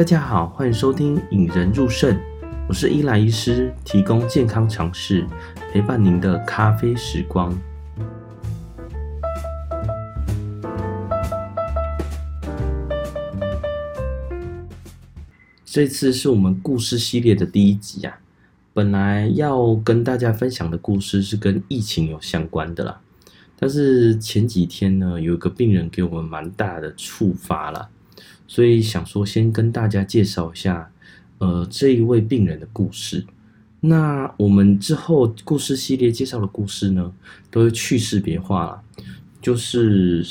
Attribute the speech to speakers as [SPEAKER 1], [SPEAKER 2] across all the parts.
[SPEAKER 1] 大家好，欢迎收听《引人入胜》，我是伊莱医师，提供健康常识，陪伴您的咖啡时光。这次是我们故事系列的第一集啊，本来要跟大家分享的故事是跟疫情有相关的啦，但是前几天呢，有一个病人给我们蛮大的触发了，所以想说先跟大家介绍一下，呃，这一位病人的故事。那我们之后故事系列介绍的故事呢，都会去识别化了，就是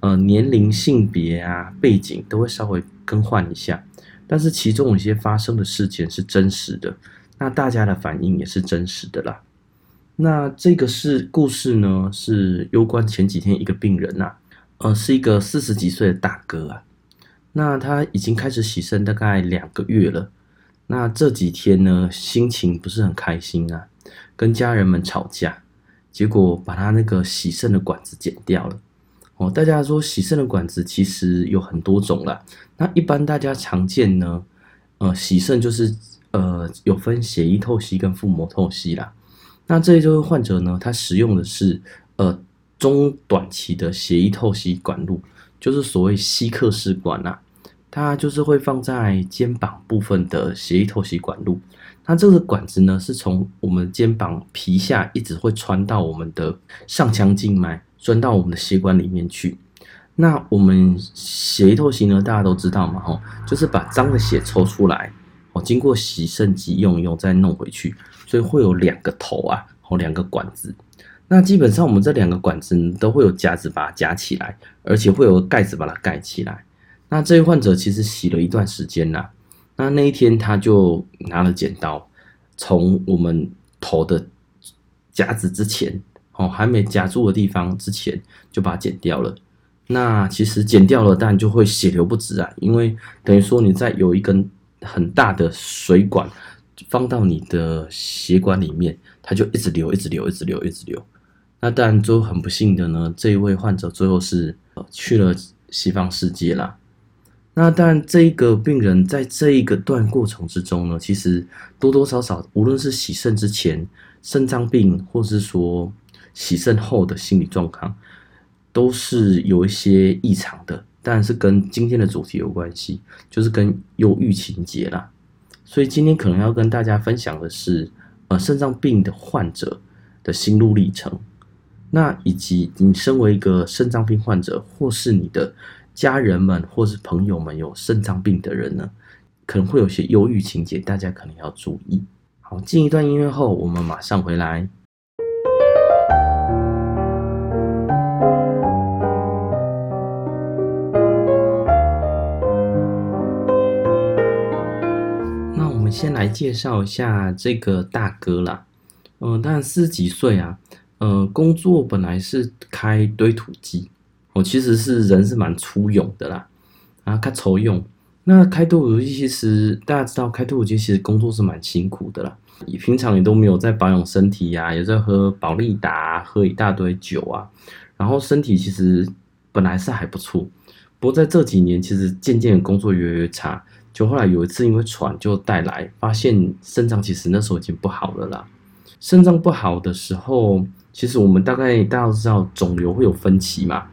[SPEAKER 1] 呃年龄、性别啊、背景都会稍微更换一下。但是其中有些发生的事件是真实的，那大家的反应也是真实的啦。那这个是故事呢，是攸关前几天一个病人呐、啊，呃，是一个四十几岁的大哥啊。那他已经开始洗肾大概两个月了，那这几天呢，心情不是很开心啊，跟家人们吵架，结果把他那个洗肾的管子剪掉了。哦，大家说洗肾的管子其实有很多种啦。那一般大家常见呢，呃，洗肾就是呃有分血液透析跟腹膜透析啦。那这一位患者呢，他使用的是呃中短期的血液透析管路，就是所谓吸克式管呐。它就是会放在肩膀部分的血液透析管路。那这个管子呢，是从我们肩膀皮下一直会穿到我们的上腔静脉。钻到我们的血管里面去。那我们血液透析呢，大家都知道嘛，吼，就是把脏的血抽出来，哦，经过洗肾机用一用，再弄回去，所以会有两个头啊，哦，两个管子。那基本上我们这两个管子都会有夹子把它夹起来，而且会有盖子把它盖起来。那这位患者其实洗了一段时间啦，那那一天他就拿了剪刀，从我们头的夹子之前。哦，还没夹住的地方之前就把它剪掉了。那其实剪掉了，但就会血流不止啊，因为等于说你在有一根很大的水管放到你的血管里面，它就一直流，一直流，一直流，一直流。那当然就很不幸的呢，这一位患者最后是去了西方世界啦。那当然，这一个病人在这一个段过程之中呢，其实多多少少，无论是洗肾之前、肾脏病，或是说洗肾后的心理状况都是有一些异常的，当然是跟今天的主题有关系，就是跟忧郁情节啦。所以今天可能要跟大家分享的是，呃，肾脏病的患者的心路历程，那以及你身为一个肾脏病患者，或是你的家人们或是朋友们有肾脏病的人呢，可能会有些忧郁情节，大家可能要注意。好，进一段音乐后，我们马上回来。那我们先来介绍一下这个大哥啦，嗯、呃，当然四十几岁啊，呃，工作本来是开堆土机，我、其实是人是蛮粗勇的啦，啊，他抽用。那开堆土机其实大家知道，开堆土机其实工作是蛮辛苦的啦，你平常也都没有在保养身体呀、也在喝保利达、喝一大堆酒啊，然后身体其实本来是还不错，不过在这几年其实渐渐工作越来越差。就后来有一次因为喘就带来，发现肾脏其实那时候已经不好了啦。肾脏不好的时候，其实我们大概大家都知道，肿瘤会有分期嘛，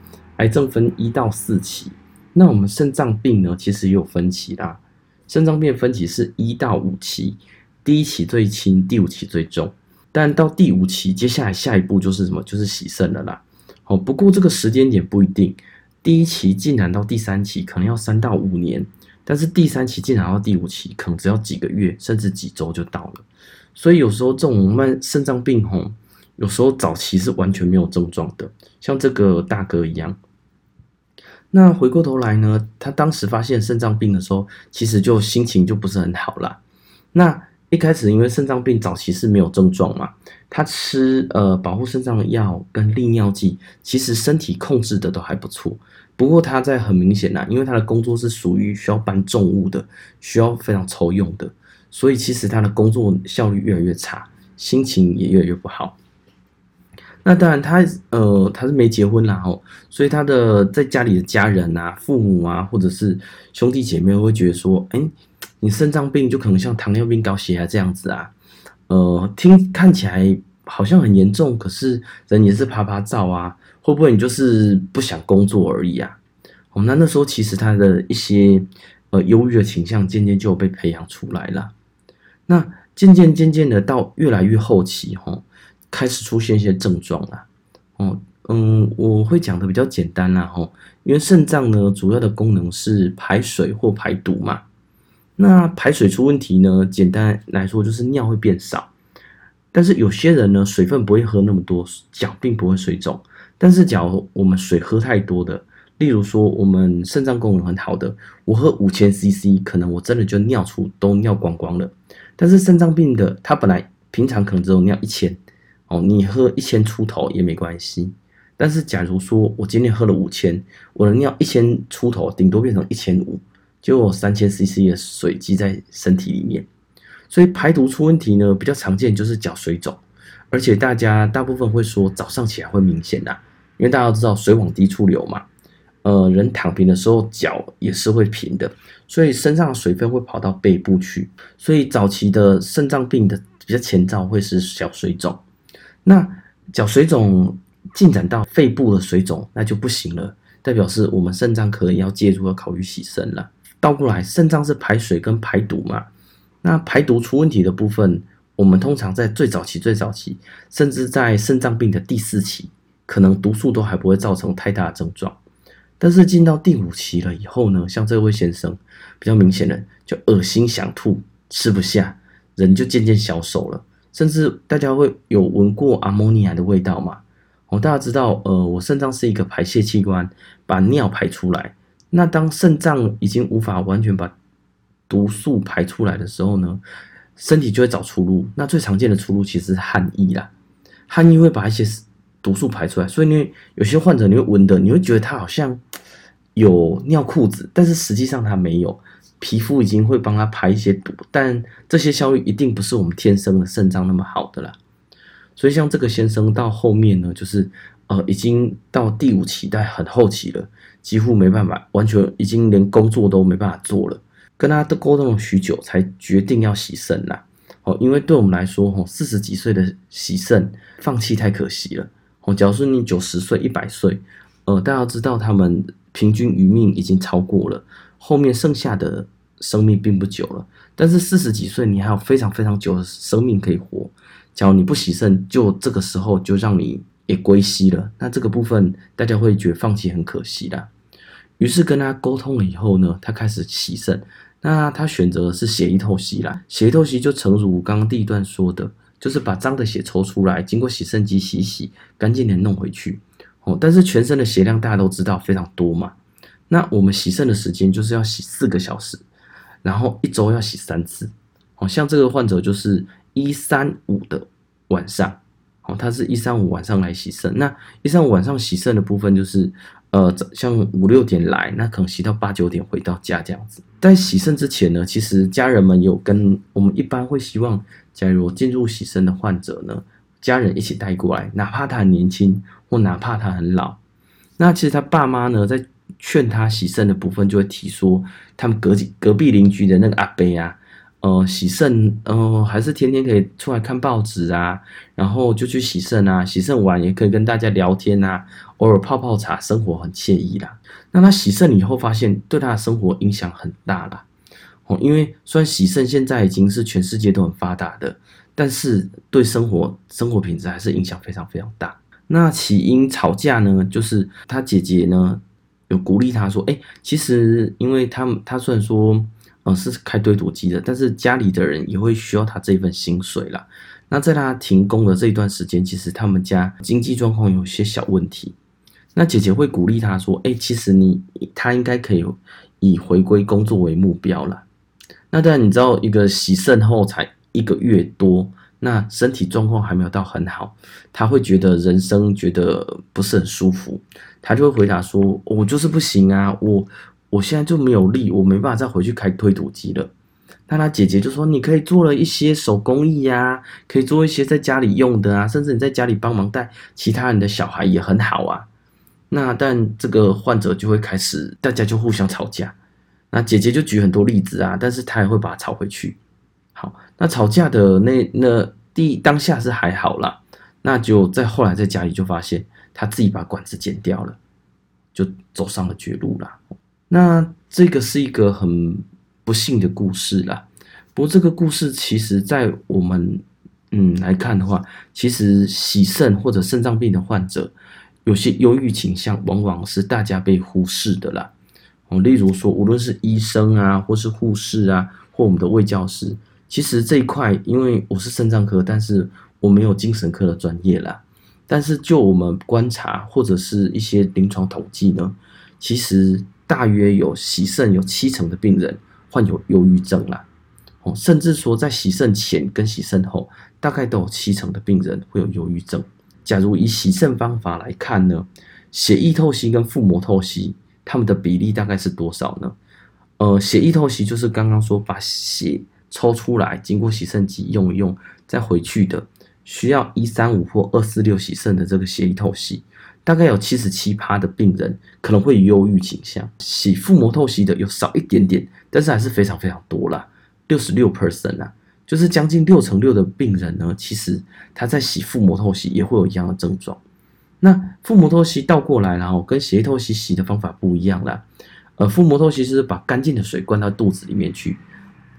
[SPEAKER 1] 癌症分一到四期。那我们肾脏病呢，其实也有分期啦。肾脏病分期是一到五期，第一期最轻，第五期最重。但到第五期，接下来下一步就是什么？就是洗肾了啦。哦，不过这个时间点不一定，第一期进展到第三期，可能要三到五年。但是第三期进展到第五期，可能只要几个月，甚至几周就到了。所以有时候这种慢肾脏病吼，有时候早期是完全没有症状的，像这个大哥一样。那回过头来呢，他当时发现肾脏病的时候，其实就心情就不是很好啦。那一开始因为肾脏病早期是没有症状嘛，他吃呃保护肾脏的药跟利尿剂，其实身体控制的都还不错。不过他在很明显呐，因为他的工作是属于需要搬重物的，需要非常抽用的，所以其实他的工作效率越来越差，心情也越来越不好。那当然他呃他是没结婚啦吼，所以他的在家里的家人啊、父母啊，或者是兄弟姐妹会觉得说，哎，你肾脏病就可能像糖尿病、高血压这样子啊，呃，听看起来好像很严重，可是人也是啪啪照啊，会不会你就是不想工作而已啊？哦，那那时候其实他的一些呃忧郁的倾向渐渐就被培养出来了，那渐渐渐渐的到越来越后期吼。开始出现一些症状了，哦，嗯，我会讲的比较简单啦，吼，因为肾脏呢，主要的功能是排水或排毒嘛。那排水出问题呢，简单来说就是尿会变少，但是有些人呢，水分不会喝那么多，脚并不会水肿。但是，假如我们水喝太多的，例如说我们肾脏功能很好的，我喝五千 CC，可能我真的就尿出都尿光光了。但是肾脏病的，他本来平常可能只有尿一千。哦，你喝一千出头也没关系，但是假如说我今天喝了五千，我的尿一千出头，顶多变成一千五，就有三千 CC 的水积在身体里面，所以排毒出问题呢，比较常见就是脚水肿，而且大家大部分会说早上起来会明显的，因为大家都知道水往低处流嘛，呃，人躺平的时候脚也是会平的，所以身上的水分会跑到背部去，所以早期的肾脏病的比较前兆会是小水肿。那脚水肿进展到肺部的水肿，那就不行了，代表是我们肾脏可能要介入，要考虑洗肾了。倒过来，肾脏是排水跟排毒嘛，那排毒出问题的部分，我们通常在最早期、最早期，甚至在肾脏病的第四期，可能毒素都还不会造成太大的症状。但是进到第五期了以后呢，像这位先生比较明显的，就恶心想吐，吃不下，人就渐渐消瘦了。甚至大家会有闻过阿莫尼亚的味道吗？哦，大家知道，呃，我肾脏是一个排泄器官，把尿排出来。那当肾脏已经无法完全把毒素排出来的时候呢，身体就会找出路。那最常见的出路其实是汗液啦，汗液会把一些毒素排出来。所以你有些患者你会闻的，你会觉得他好像有尿裤子，但是实际上他没有。皮肤已经会帮他排一些毒，但这些效率一定不是我们天生的肾脏那么好的啦。所以像这个先生到后面呢，就是呃已经到第五期，但很后期了，几乎没办法，完全已经连工作都没办法做了。跟他都沟通了许久，才决定要洗肾啦。哦，因为对我们来说，哦，四十几岁的洗肾放弃太可惜了。哦，假如说你九十岁、一百岁，呃，大家知道他们平均余命已经超过了。后面剩下的生命并不久了，但是四十几岁你还有非常非常久的生命可以活。假如你不洗肾，就这个时候就让你也归西了。那这个部分大家会觉得放弃很可惜的。于是跟他沟通了以后呢，他开始洗肾。那他选择的是血液透析啦，血液透析就诚如刚刚第一段说的，就是把脏的血抽出来，经过洗肾机洗洗干净点弄回去。哦，但是全身的血量大家都知道非常多嘛。那我们洗肾的时间就是要洗四个小时，然后一周要洗三次。哦，像这个患者就是一三五的晚上，哦，他是一三五晚上来洗肾。那一三五晚上洗肾的部分就是，呃，像五六点来，那可能洗到八九点回到家这样子。在洗肾之前呢，其实家人们有跟我们一般会希望，假如进入洗肾的患者呢，家人一起带过来，哪怕他很年轻，或哪怕他很老。那其实他爸妈呢，在劝他洗肾的部分，就会提说，他们隔壁隔壁邻居的那个阿伯啊，呃，洗肾，呃，还是天天可以出来看报纸啊，然后就去洗肾啊，洗肾完也可以跟大家聊天啊，偶尔泡泡茶，生活很惬意啦。那他洗肾以后，发现对他的生活影响很大啦。哦，因为虽然洗肾现在已经是全世界都很发达的，但是对生活生活品质还是影响非常非常大。那起因吵架呢，就是他姐姐呢。有鼓励他说：“哎，其实因为他们他虽然说，呃，是开堆土机的，但是家里的人也会需要他这份薪水啦。那在他停工的这一段时间，其实他们家经济状况有些小问题。那姐姐会鼓励他说：，哎，其实你他应该可以以回归工作为目标啦。那当然，你知道一个洗肾后才一个月多。”那身体状况还没有到很好，他会觉得人生觉得不是很舒服，他就会回答说：“我就是不行啊，我我现在就没有力，我没办法再回去开推土机了。”那他姐姐就说：“你可以做了一些手工艺呀，可以做一些在家里用的啊，甚至你在家里帮忙带其他人的小孩也很好啊。”那但这个患者就会开始，大家就互相吵架。那姐姐就举很多例子啊，但是他也会把他吵回去。好，那吵架的那那第当下是还好啦，那就在后来在家里就发现他自己把管子剪掉了，就走上了绝路了。那这个是一个很不幸的故事啦。不过这个故事其实，在我们嗯来看的话，其实洗肾或者肾脏病的患者，有些忧郁倾向，往往是大家被忽视的啦。哦，例如说，无论是医生啊，或是护士啊，或我们的卫教师，其实这一块，因为我是肾脏科，但是我没有精神科的专业啦。但是就我们观察或者是一些临床统计呢，其实。大约有洗肾有七成的病人患有忧郁症啦，哦，甚至说在洗肾前跟洗肾后，大概都有七成的病人会有忧郁症。假如以洗肾方法来看呢，血液透析跟腹膜透析，它们的比例大概是多少呢？呃，血液透析就是刚刚说把血抽出来，经过洗肾机用一用再回去的，需要一三五或二四六洗肾的这个血液透析。大概有七十七趴的病人可能会有忧郁倾向，洗腹膜透析的有少一点点，但是还是非常非常多啦，六十六 percent 啊，就是将近六成六的病人呢，其实他在洗腹膜透析也会有一样的症状。那腹膜透析倒过来，然后跟血液透析洗的方法不一样啦。呃，腹膜透析是把干净的水灌到肚子里面去，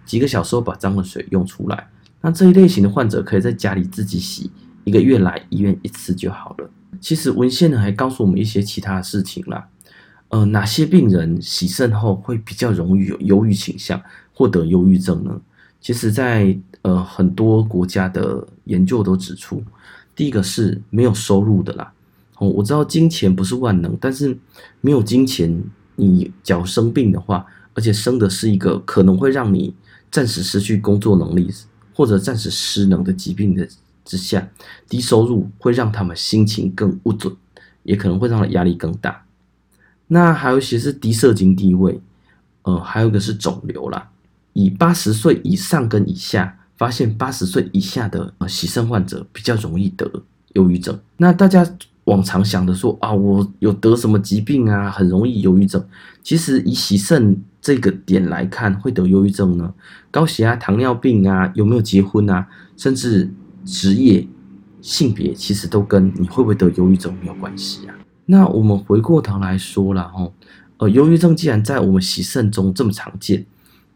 [SPEAKER 1] 几个小时后把脏的水用出来。那这一类型的患者可以在家里自己洗，一个月来医院一次就好了。其实文献呢还告诉我们一些其他的事情啦，呃，哪些病人洗肾后会比较容易有忧郁倾向获得忧郁症呢？其实在，在呃很多国家的研究都指出，第一个是没有收入的啦。哦，我知道金钱不是万能，但是没有金钱，你假如生病的话，而且生的是一个可能会让你暂时失去工作能力或者暂时失能的疾病的。之下，低收入会让他们心情更不准，也可能会让他压力更大。那还有一些是低社经地位，呃，还有一个是肿瘤啦。以八十岁以上跟以下，发现八十岁以下的呃洗肾患者比较容易得忧郁症。那大家往常想的说啊，我有得什么疾病啊，很容易忧郁症。其实以洗肾这个点来看，会得忧郁症呢？高血压、糖尿病啊，有没有结婚啊，甚至。职业、性别其实都跟你会不会得忧郁症没有关系啊。那我们回过头来说了哈，呃，忧郁症既然在我们洗肾中这么常见，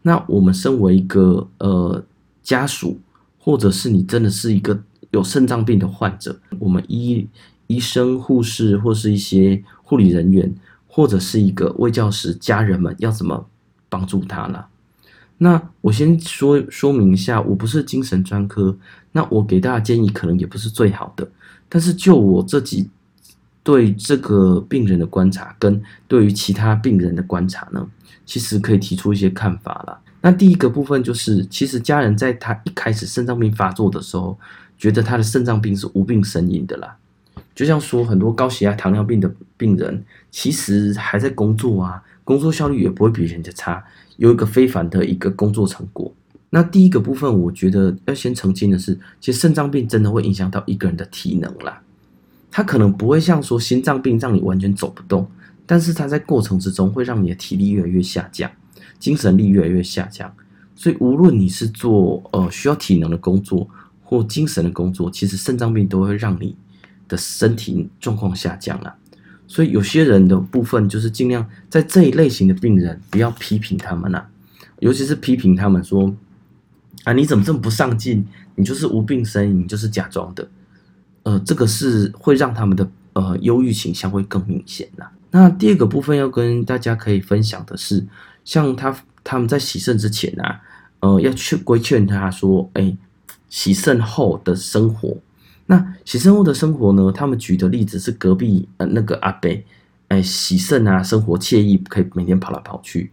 [SPEAKER 1] 那我们身为一个呃家属，或者是你真的是一个有肾脏病的患者，我们医医生、护士或是一些护理人员，或者是一个卫教师，家人们要怎么帮助他了？那我先说说明一下，我不是精神专科，那我给大家建议可能也不是最好的，但是就我自己对这个病人的观察，跟对于其他病人的观察呢，其实可以提出一些看法啦。那第一个部分就是，其实家人在他一开始肾脏病发作的时候，觉得他的肾脏病是无病呻吟的啦，就像说很多高血压、糖尿病的病人，其实还在工作啊，工作效率也不会比人家差。有一个非凡的一个工作成果。那第一个部分，我觉得要先澄清的是，其实肾脏病真的会影响到一个人的体能啦。它可能不会像说心脏病让你完全走不动，但是它在过程之中会让你的体力越来越下降，精神力越来越下降。所以无论你是做呃需要体能的工作或精神的工作，其实肾脏病都会让你的身体状况下降啦。所以有些人的部分就是尽量在这一类型的病人不要批评他们呐、尤其是批评他们说啊，你怎么这么不上进？你就是无病呻吟，就是假装的。呃，这个是会让他们的呃忧郁倾向会更明显的。那第二个部分要跟大家可以分享的是，像他他们在洗肾之前啊，呃，要去规劝他说，哎，洗肾后的生活。那洗肾后的生活呢？他们举的例子是隔壁呃那个阿伯，哎洗肾啊，生活惬意，可以每天跑来跑去。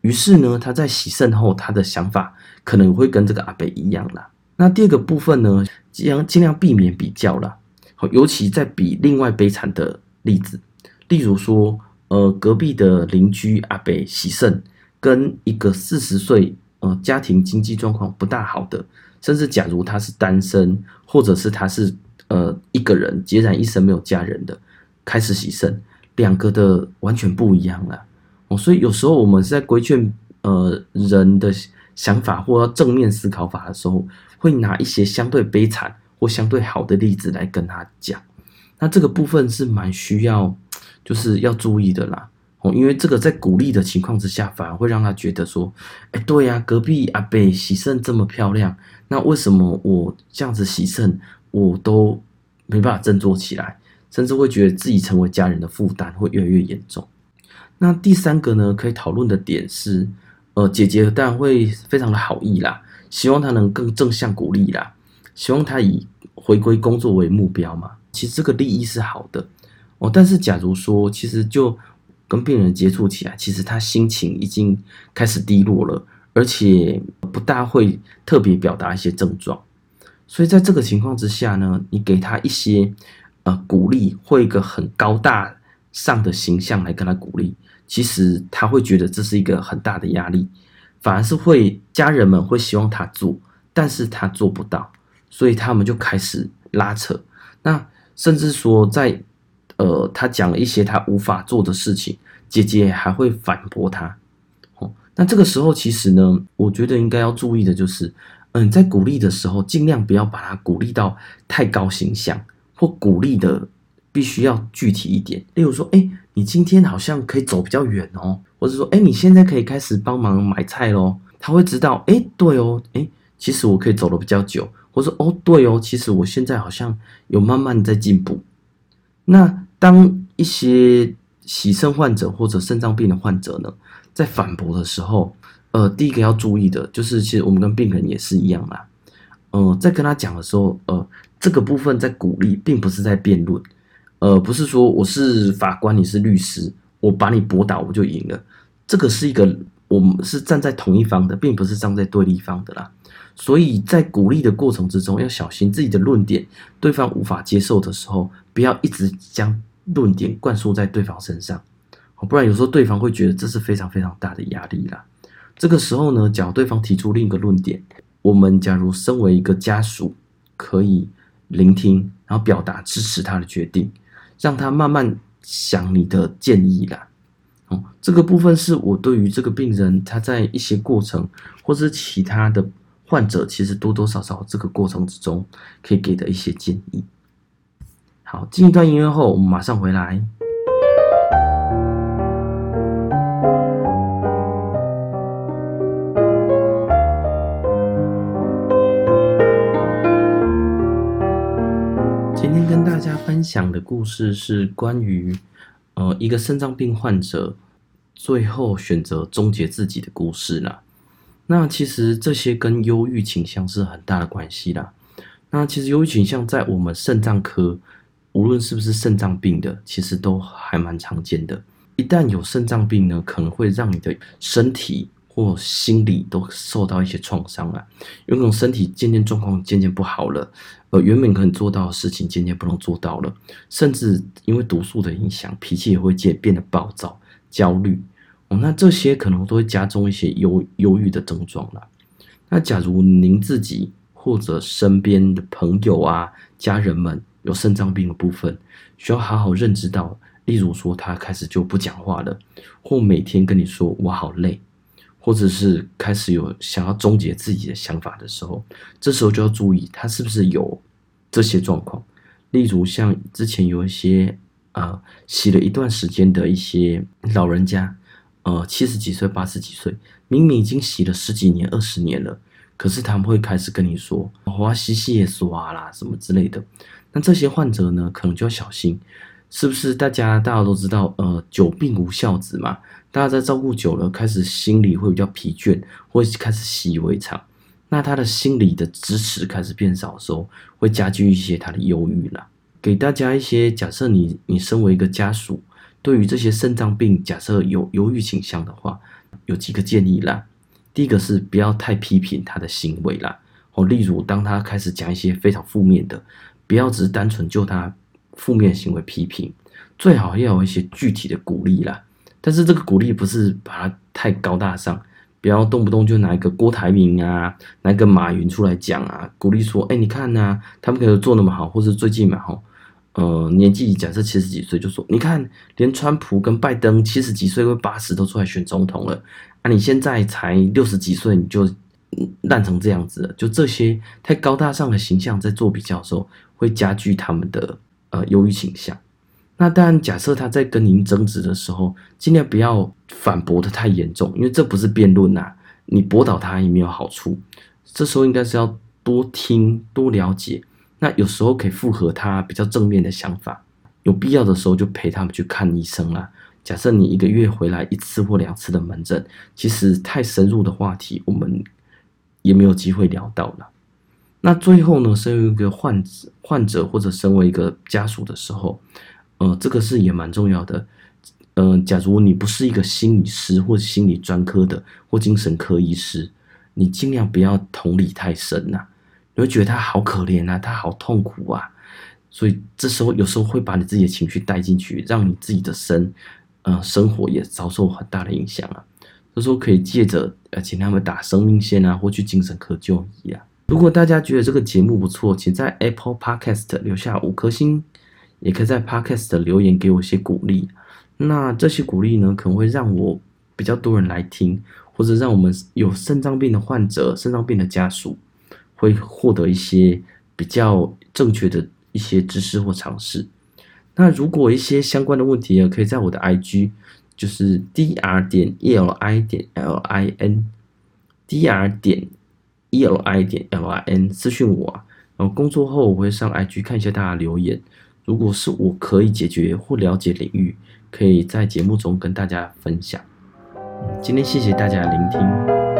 [SPEAKER 1] 于是呢，他在洗肾后，他的想法可能会跟这个阿伯一样啦。那第二个部分呢，尽量尽量避免比较啦，好，尤其在比另外悲惨的例子，例如说，呃，隔壁的邻居阿伯洗肾，跟一个四十岁呃家庭经济状况不大好的，甚至假如他是单身，或者是他是呃一个人孑然一身没有家人的，开始洗肾，两个的完全不一样了。哦，所以有时候我们是在规劝呃人的想法或要正面思考法的时候，会拿一些相对悲惨或相对好的例子来跟他讲。那这个部分是蛮需要，就是要注意的啦。哦，因为这个在鼓励的情况之下，反而会让他觉得说，哎，对呀，隔壁阿伯洗肾这么漂亮，那为什么我这样子洗肾，我都没办法振作起来，甚至会觉得自己成为家人的负担会越来越严重。那第三个呢，可以讨论的点是，呃，姐姐当然会非常的好意啦，希望他能更正向鼓励啦，希望他以回归工作为目标嘛。其实这个利益是好的哦，但是假如说，其实就跟病人接触起来，其实他心情已经开始低落了，而且不大会特别表达一些症状，所以在这个情况之下呢，你给他一些呃鼓励，或一个很高大上的形象来跟他鼓励，其实他会觉得这是一个很大的压力，反而是会家人们会希望他做，但是他做不到，所以他们就开始拉扯，那甚至说在。呃，他讲了一些他无法做的事情，姐姐还会反驳他。哦，那这个时候其实呢，我觉得应该要注意的就是，嗯，在鼓励的时候，尽量不要把他鼓励到太高形象，或鼓励的必须要具体一点。例如说，哎，你今天好像可以走比较远哦，或者说，哎，你现在可以开始帮忙买菜喽。他会知道，哎，对哦，哎，其实我可以走得比较久，或者，哦，对哦，其实我现在好像有慢慢在进步。那当一些洗肾患者或者肾脏病的患者呢，在反驳的时候，呃，第一个要注意的就是，其实我们跟病人也是一样啦。呃，在跟他讲的时候，呃，这个部分在鼓励，并不是在辩论，呃，不是说我是法官，你是律师，我把你驳倒我就赢了。这个是一个我们是站在同一方的，并不是站在对立方的啦。所以在鼓励的过程之中，要小心自己的论点对方无法接受的时候，不要一直将论点灌输在对方身上，不然有时候对方会觉得这是非常非常大的压力啦。这个时候呢，假如对方提出另一个论点，我们假如身为一个家属，可以聆听，然后表达支持他的决定，让他慢慢想你的建议啦。哦，这个部分是我对于这个病人他在一些过程或是其他的。患者其实多多少少这个过程之中可以给的一些建议。好，进一段音乐后，我们马上回来。今天跟大家分享的故事是关于呃一个肾脏病患者最后选择终结自己的故事啦。那其实这些跟忧郁倾向是很大的关系啦。那其实忧郁倾向在我们肾脏科，无论是不是肾脏病的，其实都还蛮常见的。一旦有肾脏病呢，可能会让你的身体或心理都受到一些创伤啊。有可能身体渐渐状况渐渐不好了，呃，原本可能做到的事情渐渐不能做到了，甚至因为毒素的影响，脾气也会渐变得暴躁、焦虑。哦那这些可能都会加重一些忧忧郁的症状了。那假如您自己或者身边的朋友啊、家人们有肾脏病的部分，需要好好认知到，例如说他开始就不讲话了，或每天跟你说我好累，或者是开始有想要终结自己的想法的时候，这时候就要注意他是不是有这些状况。例如像之前有一些呃洗了一段时间的一些老人家。呃，七十几岁、八十几岁，明明已经洗了十几年、二十年了，可是他们会开始跟你说“我要洗洗也刷啦”什么之类的。那这些患者呢，可能就要小心，是不是？大家大家都知道，呃，久病无孝子嘛。大家在照顾久了，开始心里会比较疲倦，会开始习以为常。那他的心理的支持开始变少的时候，会加剧一些他的忧郁啦。给大家一些假设你，你你身为一个家属。对于这些肾脏病，假设有忧郁倾向的话，有几个建议啦。第一个是不要太批评他的行为啦，哦，例如当他开始讲一些非常负面的，不要只是单纯就他负面行为批评，最好要有一些具体的鼓励啦。但是这个鼓励不是把他太高大上，不要动不动就拿一个郭台铭啊，拿一个马云出来讲啊，鼓励说，哎，你看呐、啊，他们可以做那么好，或是最近嘛，吼，呃，年纪假设七十几岁，就说，你看，连川普跟拜登七十几岁或八十都出来选总统了，啊，你现在才六十几岁，你就烂成这样子了，就这些太高大上的形象，在做比较的时候，会加剧他们的呃忧郁倾向。那当然，假设他在跟您争执的时候，尽量不要反驳得太严重，因为这不是辩论呐，你驳倒他也没有好处。这时候应该是要多听、多了解。那有时候可以附和他比较正面的想法，有必要的时候就陪他们去看医生啦。假设你一个月回来一次或两次的门诊，其实太深入的话题，我们也没有机会聊到了。那最后呢，身为一个患者、患者或者身为一个家属的时候。呃，这个是也蛮重要的。呃，假如你不是一个心理师或心理专科的或精神科医师，你尽量不要同理太深呐、你会觉得他好可怜啊，他好痛苦啊，所以这时候有时候会把你自己的情绪带进去，让你自己的生呃生活也遭受很大的影响啊。这时候可以借着呃请他们打生命线啊，或去精神科就医啊。如果大家觉得这个节目不错，请在 Apple Podcast 留下五颗星。也可以在 Podcast 留言给我一些鼓励，那这些鼓励呢，可能会让我比较多人来听，或者让我们有肾脏病的患者、肾脏病的家属会获得一些比较正确的一些知识或常识。那如果一些相关的问题呢，可以在我的 IG，就是 dr 点 eli 点 lin，dr 点 eli 点 lin 私讯我，然后工作后我会上 IG 看一下大家留言。如果是我可以解决或了解领域，可以在节目中跟大家分享。今天谢谢大家聆听。